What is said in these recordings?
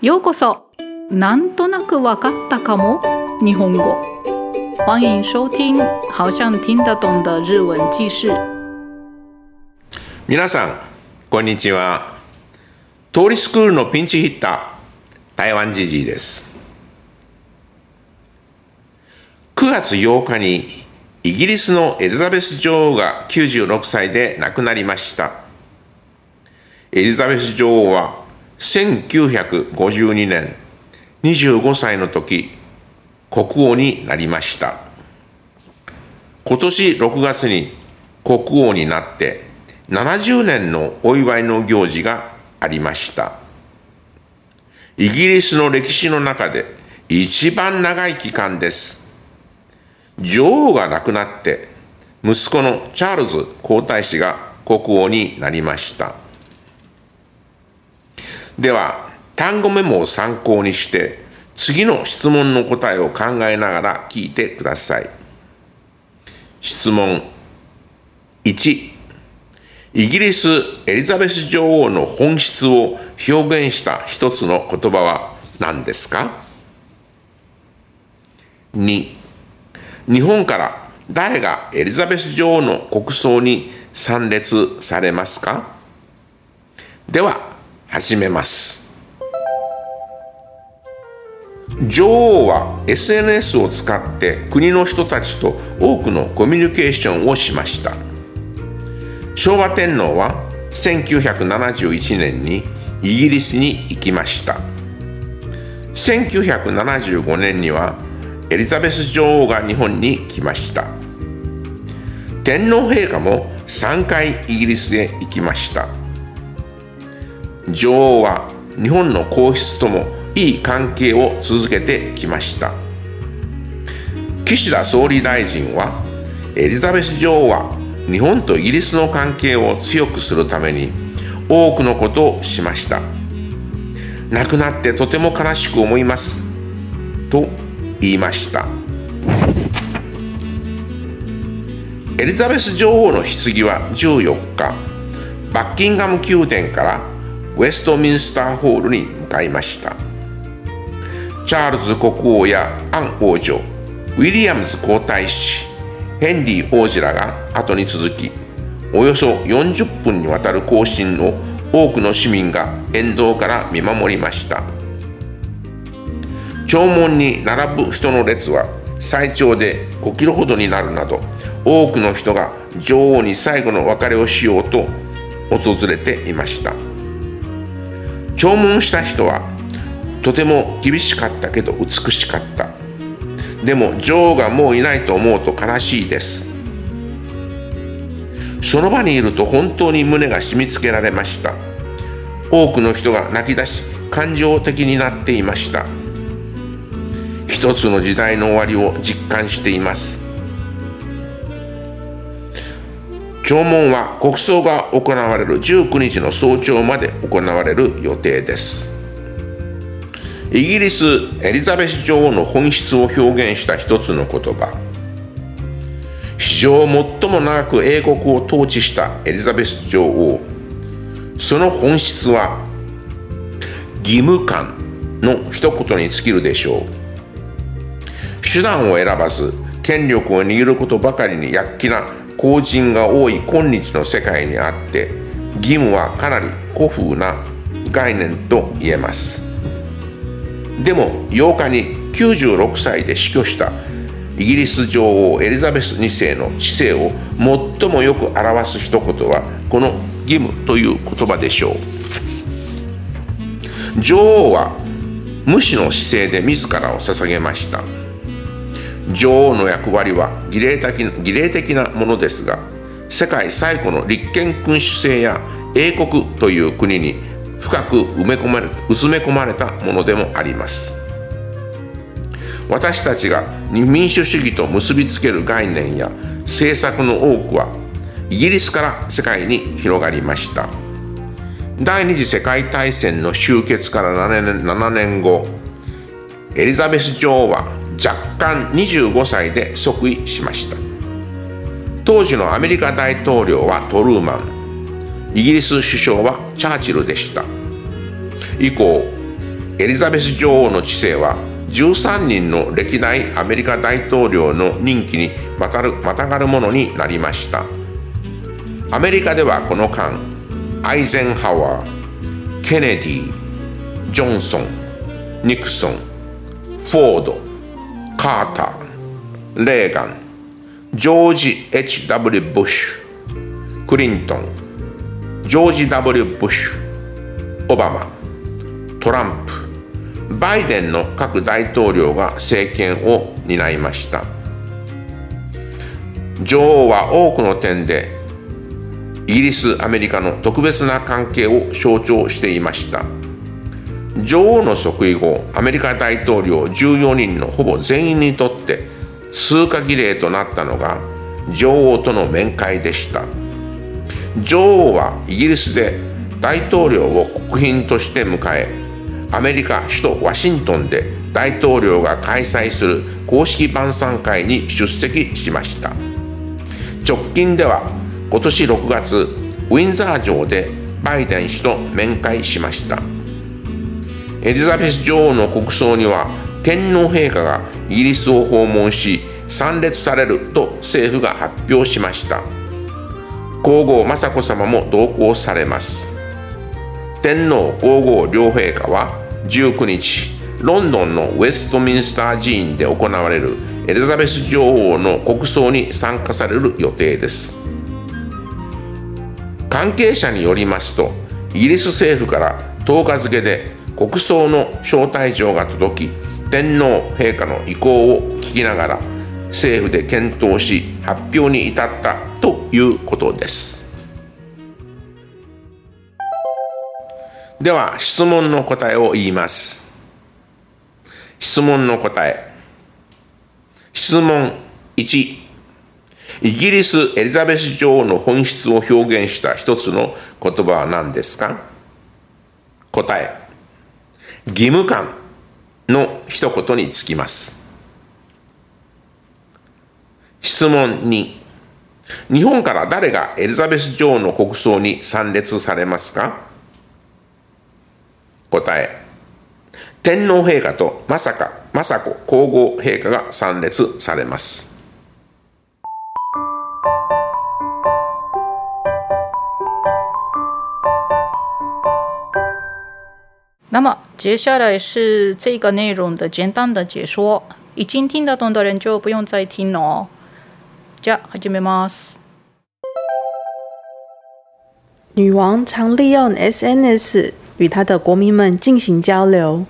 ようこそ。なんとなくわかったかも。日本語。欢迎收听好像听得懂的日文记事。皆さんこんにちは。通りスクールのピンチヒッター台湾じじいです。9月8日にイギリスのエリザベス女王が96歳で亡くなりました。エリザベス女王は1952年25歳の時国王になりました。今年6月に国王になって70年のお祝いの行事がありました。イギリスの歴史の中で一番長い期間です。女王が亡くなって息子のチャールズ皇太子が国王になりました。では、単語メモを参考にして、次の質問の答えを考えながら聞いてください。質問1、イギリスエリザベス女王の本質を表現した一つの言葉は何ですか ?2、日本から誰がエリザベス女王の国葬に参列されますか？では、始めます。女王は SNS を使って国の人たちと多くのコミュニケーションをしました。昭和天皇は1971年にイギリスに行きました。1975年にはエリザベス女王が日本に来ました。天皇陛下も3回イギリスへ行きました。女王は日本の皇室ともいい関係を続けてきました。岸田総理大臣はエリザベス女王は日本とイギリスの関係を強くするために多くのことをしました。亡くなってとても悲しく思います。と言いました。エリザベス女王の棺は14日バッキンガム宮殿からウェストミンスターホールに向かいましたチャールズ国王やアン王女ウィリアムズ皇太子ヘンリー王子らが後に続きおよそ40分にわたる行進を多くの市民が沿道から見守りました弔問に並ぶ人の列は最長で5キロほどになるなど多くの人が女王に最後の別れをしようと訪れていました。弔問した人はとても厳しかったけど美しかった。でも女王がもういないと思うと悲しいです。その場にいると本当に胸が締め付けられました。多くの人が泣き出し感情的になっていました。一つの時代の終わりを実感しています。弔問は国葬が行われる19日の早朝まで行われる予定です。イギリスエリザベス女王の本質を表現した一つの言葉。史上最も長く英国を統治したエリザベス女王。その本質は義務感の一言に尽きるでしょう。手段を選ばず権力を握ることばかりに躍起な公人が多い今日の世界にあって義務はかなり古風な概念と言えますでも8日に96歳で死去したイギリス女王エリザベス2世の知性を最もよく表す一言はこの義務という言葉でしょう女王は無視の姿勢で自らを捧げました女王の役割は儀礼的儀礼的なものですが世界最古の立憲君主制や英国という国に深く埋め込まれ薄め込まれたものでもあります。私たちが民主主義と結びつける概念や政策の多くはイギリスから世界に広がりました。第二次世界大戦の終結から7年 ,7 年後エリザベス女王は若干25歳で即位しました。当時のアメリカ大統領はトルーマン。イギリス首相はチャーチルでした。以降エリザベス女王の治世は13人の歴代アメリカ大統領の任期にまたるまたがるものになりました。アメリカではこの間アイゼンハワーケネディジョンソンニクソンフォードカーターレーガンジョージ H.W. ブッシュクリントンジョージ W. ブッシュオバマトランプバイデンの各大統領が政権を担いました女王は多くの点でイギリスアメリカの特別な関係を象徴していました女王の即位後アメリカ大統領14人のほぼ全員にとって通過儀礼となったのが女王との面会でした。女王はイギリスで大統領を国賓として迎えアメリカ首都ワシントンで大統領が開催する公式晩餐会に出席しました。直近では今年6月ウィンザー城でバイデン氏と面会しました。エリザベス女王の国葬には天皇陛下がイギリスを訪問し参列されると政府が発表しました。皇后雅子さまも同行されます。天皇皇后両陛下は19日ロンドンのウェストミンスター寺院で行われるエリザベス女王の国葬に参加される予定です。関係者によりますとイギリス政府から10日付で国葬の招待状が届き天皇陛下の意向を聞きながら政府で検討し発表に至ったということです。では質問の答えを言います。質問の答え。質問1イギリスエリザベス女王の本質を表現した一つの言葉は何ですか？答え。義務感の一言につきます。質問2日本から誰がエリザベス女王の国葬に参列されますか？答え。天皇陛下とまさか雅子皇后陛下が参列されます。那么接下来是这个内容的简单的解说，已经听得懂的人就不用再听了哦。じゃあ始めます。女王常利用 SNS。与他的国民们进行交流。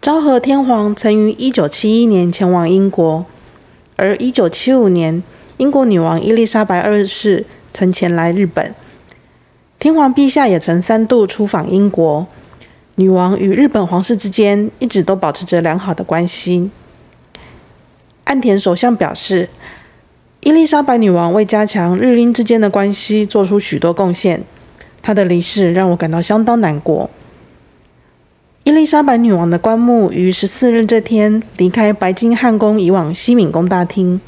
昭和天皇曾于一九七一年前往英国，而一九七五年，英国女王伊丽莎白二世曾前来日本。天皇陛下也曾三度出访英国。 女王与日本皇室之间一直都保持着良好的关系。岸田首相表示，伊丽莎白女王为加强日英之间的关系做出许多贡献。她的离世让我感到相当难过。伊丽莎白女王的棺木于十四日这天离开白金汉宫，移往西敏宫大厅。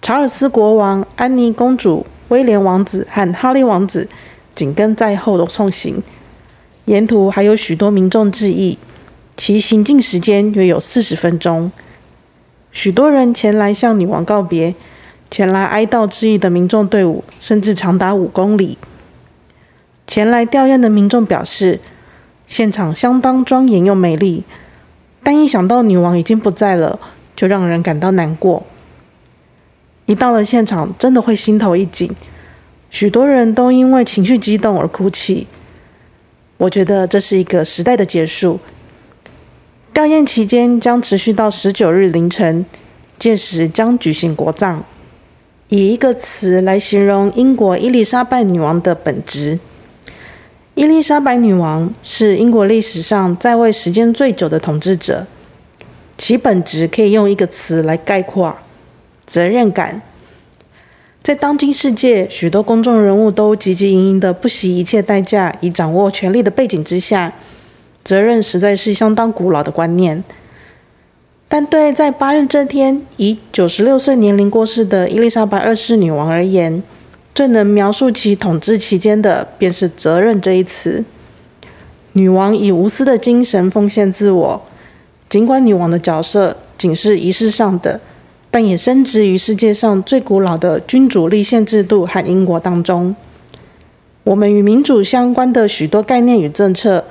查尔斯国王、安妮公主、威廉王子和哈利王子紧跟在后的送行，沿途还有许多民众致意，其行进时间约有四十分钟。许多人前来向女王告别，前来哀悼致意的民众队伍甚至长达五公里。前来吊唁的民众表示，现场相当庄严又美丽，但一想到女王已经不在了，就让人感到难过。一到了现场，真的会心头一紧，许多人都因为情绪激动而哭泣。我觉得这是一个时代的结束。吊唁期间将持续到十九日凌晨，届时将举行国葬。以一个词来形容英国伊丽莎白女王的本质。伊丽莎白女王是英国历史上在位时间最久的统治者，其本质可以用一个词来概括：责任感。在当今世界，许多公众人物都汲汲营营的不惜一切代价以掌握权力的背景之下，责任实在是相当古老的观念。但对在八日这天以九十六岁年龄过世的伊丽莎白二世女王而言，最能描述其统治期间的，便是“责任”这一词。女王以无私的精神奉献自我，尽管女王的角色仅是仪式上的，但也深植于世界上最古老的君主立宪制度和英国当中。我们与民主相关的许多概念与政策，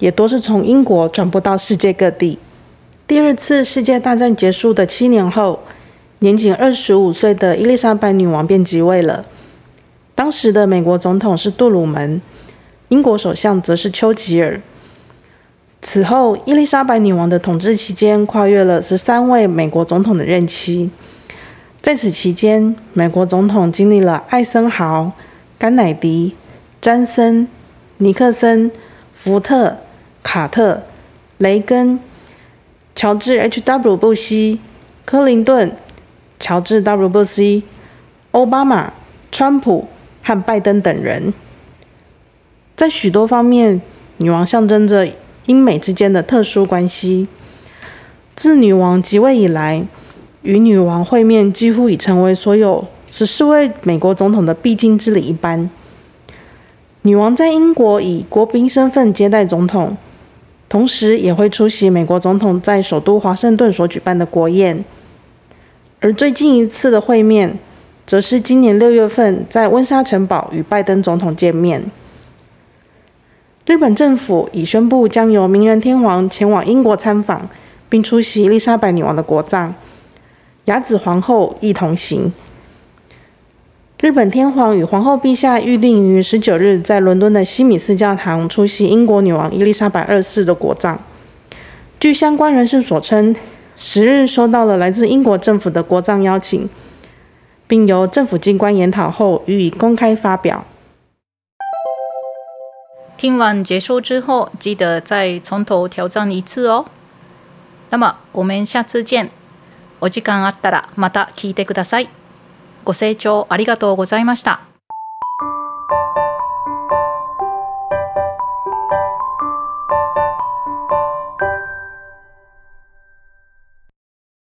也都是从英国传播到世界各地。第二次世界大战结束的七年后，年仅二十五岁的伊丽莎白女王便即位了。当时的美国总统是杜鲁门。英国首相则是丘吉尔。此后，伊丽莎白女王的统治期间跨越了十三位美国总统的任期。在此期间，美国总统经历了艾森豪、甘乃迪、詹森、尼克森、福特、卡特、雷根、乔治 ·H.W. 布希、克林顿、乔治 ·W. 布希、奥巴马、川普和拜登等人。在许多方面，女王象征着英美之间的特殊关系。自女王即位以来，与女王会面几乎已成为所有十四位美国总统的必经之礼一般。女王在英国以国宾身份接待总统，同时也会出席美国总统在首都华盛顿所举办的国宴。而最近一次的会面，则是今年六月份在温莎城堡与拜登总统见面。日本政府已宣布将由明仁天皇前往英国参访，并出席伊丽莎白女王的国葬，雅子皇后亦同行。日本天皇与皇后陛下预定于十九日在伦敦的西敏寺教堂出席英国女王伊丽莎白二世的国葬。据相关人士所称，十日收到了来自英国政府的国葬邀请，并由政府机关研讨后予以公开发表。听完结束之后，记得再从头挑战一次哦。那么我们下次见。お時間あったらまた聞いてください。ご清聴ありがとうございました。